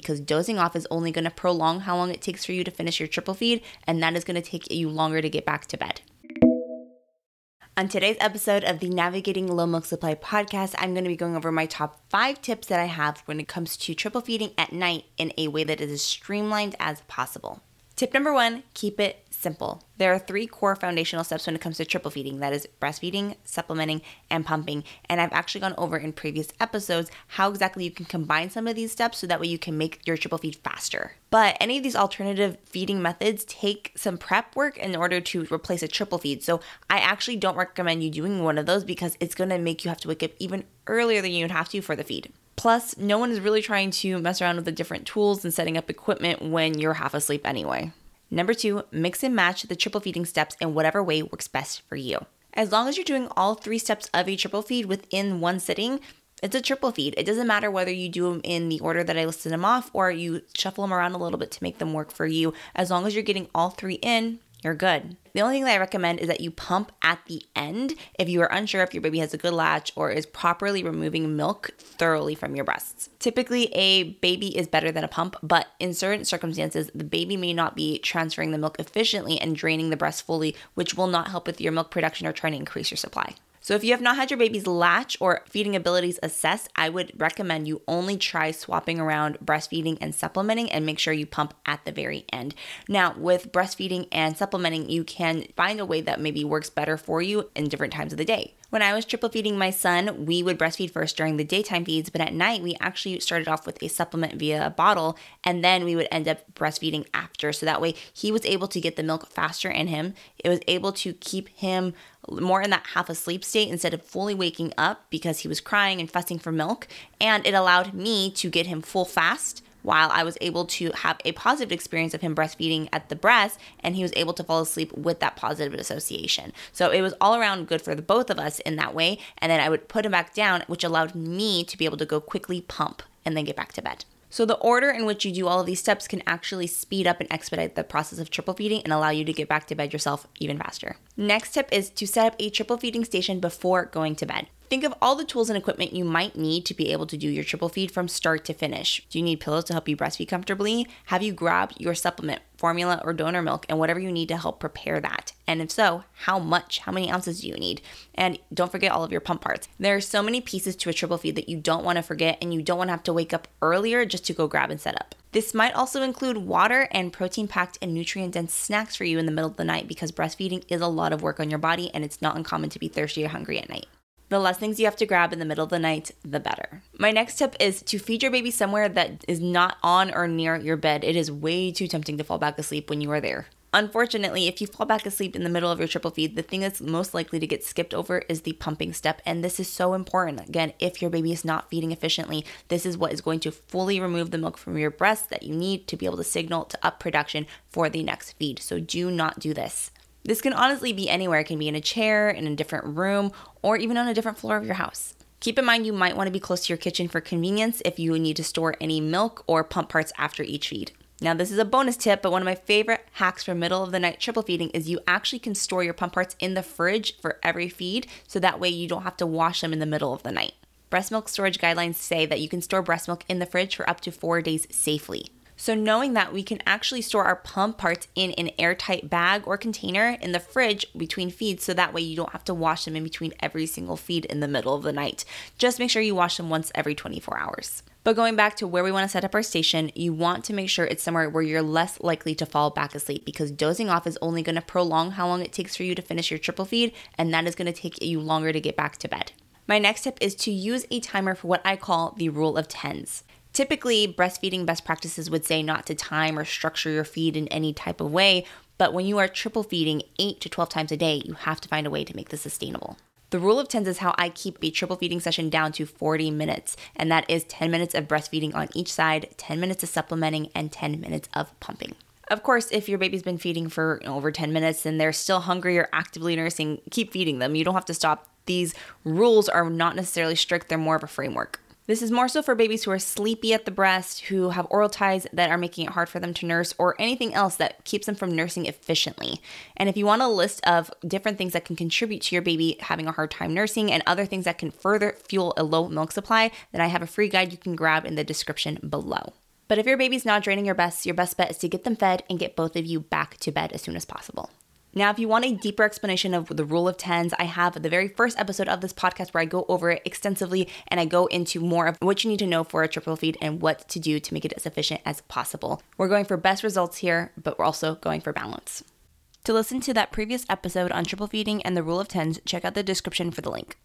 because dozing off is only going to prolong how long it takes for you to finish your triple feed, and that is going to take you longer to get back to bed. On today's episode of the Navigating Low Milk Supply podcast, I'm going to be going over my top five tips that I have when it comes to triple feeding at night in a way that is as streamlined as possible. Tip number one keep it simple. There are three core foundational steps when it comes to triple feeding that is, breastfeeding, supplementing, and pumping. And I've actually gone over in previous episodes how exactly you can combine some of these steps so that way you can make your triple feed faster. But any of these alternative feeding methods take some prep work in order to replace a triple feed. So I actually don't recommend you doing one of those because it's going to make you have to wake up even earlier than you would have to for the feed. Plus, no one is really trying to mess around with the different tools and setting up equipment when you're half asleep anyway. Number two, mix and match the triple feeding steps in whatever way works best for you. As long as you're doing all three steps of a triple feed within one sitting, it's a triple feed. It doesn't matter whether you do them in the order that I listed them off or you shuffle them around a little bit to make them work for you. As long as you're getting all three in, you're good. The only thing that I recommend is that you pump at the end if you are unsure if your baby has a good latch or is properly removing milk thoroughly from your breasts. Typically, a baby is better than a pump, but in certain circumstances, the baby may not be transferring the milk efficiently and draining the breast fully, which will not help with your milk production or trying to increase your supply. So, if you have not had your baby's latch or feeding abilities assessed, I would recommend you only try swapping around breastfeeding and supplementing and make sure you pump at the very end. Now, with breastfeeding and supplementing, you can find a way that maybe works better for you in different times of the day. When I was triple feeding my son, we would breastfeed first during the daytime feeds, but at night we actually started off with a supplement via a bottle and then we would end up breastfeeding after. So that way he was able to get the milk faster in him. It was able to keep him more in that half asleep state instead of fully waking up because he was crying and fussing for milk. And it allowed me to get him full fast while I was able to have a positive experience of him breastfeeding at the breast and he was able to fall asleep with that positive association. So it was all around good for the both of us in that way. And then I would put him back down, which allowed me to be able to go quickly pump and then get back to bed. So, the order in which you do all of these steps can actually speed up and expedite the process of triple feeding and allow you to get back to bed yourself even faster. Next tip is to set up a triple feeding station before going to bed. Think of all the tools and equipment you might need to be able to do your triple feed from start to finish. Do you need pillows to help you breastfeed comfortably? Have you grabbed your supplement, formula, or donor milk and whatever you need to help prepare that? And if so, how much? How many ounces do you need? And don't forget all of your pump parts. There are so many pieces to a triple feed that you don't want to forget and you don't want to have to wake up earlier just to go grab and set up. This might also include water and protein packed and nutrient dense snacks for you in the middle of the night because breastfeeding is a lot of work on your body and it's not uncommon to be thirsty or hungry at night. The less things you have to grab in the middle of the night, the better. My next tip is to feed your baby somewhere that is not on or near your bed. It is way too tempting to fall back asleep when you are there. Unfortunately, if you fall back asleep in the middle of your triple feed, the thing that's most likely to get skipped over is the pumping step. And this is so important. Again, if your baby is not feeding efficiently, this is what is going to fully remove the milk from your breast that you need to be able to signal to up production for the next feed. So do not do this. This can honestly be anywhere. It can be in a chair, in a different room, or even on a different floor of your house. Keep in mind you might want to be close to your kitchen for convenience if you need to store any milk or pump parts after each feed. Now, this is a bonus tip, but one of my favorite hacks for middle of the night triple feeding is you actually can store your pump parts in the fridge for every feed, so that way you don't have to wash them in the middle of the night. Breast milk storage guidelines say that you can store breast milk in the fridge for up to four days safely. So, knowing that we can actually store our pump parts in an airtight bag or container in the fridge between feeds, so that way you don't have to wash them in between every single feed in the middle of the night. Just make sure you wash them once every 24 hours. But going back to where we want to set up our station, you want to make sure it's somewhere where you're less likely to fall back asleep because dozing off is only going to prolong how long it takes for you to finish your triple feed, and that is going to take you longer to get back to bed. My next tip is to use a timer for what I call the rule of tens. Typically, breastfeeding best practices would say not to time or structure your feed in any type of way, but when you are triple feeding 8 to 12 times a day, you have to find a way to make this sustainable. The rule of tens is how I keep a triple feeding session down to 40 minutes, and that is 10 minutes of breastfeeding on each side, 10 minutes of supplementing, and 10 minutes of pumping. Of course, if your baby's been feeding for over 10 minutes and they're still hungry or actively nursing, keep feeding them. You don't have to stop. These rules are not necessarily strict, they're more of a framework. This is more so for babies who are sleepy at the breast, who have oral ties that are making it hard for them to nurse, or anything else that keeps them from nursing efficiently. And if you want a list of different things that can contribute to your baby having a hard time nursing and other things that can further fuel a low milk supply, then I have a free guide you can grab in the description below. But if your baby's not draining your best, your best bet is to get them fed and get both of you back to bed as soon as possible. Now, if you want a deeper explanation of the rule of tens, I have the very first episode of this podcast where I go over it extensively and I go into more of what you need to know for a triple feed and what to do to make it as efficient as possible. We're going for best results here, but we're also going for balance. To listen to that previous episode on triple feeding and the rule of tens, check out the description for the link.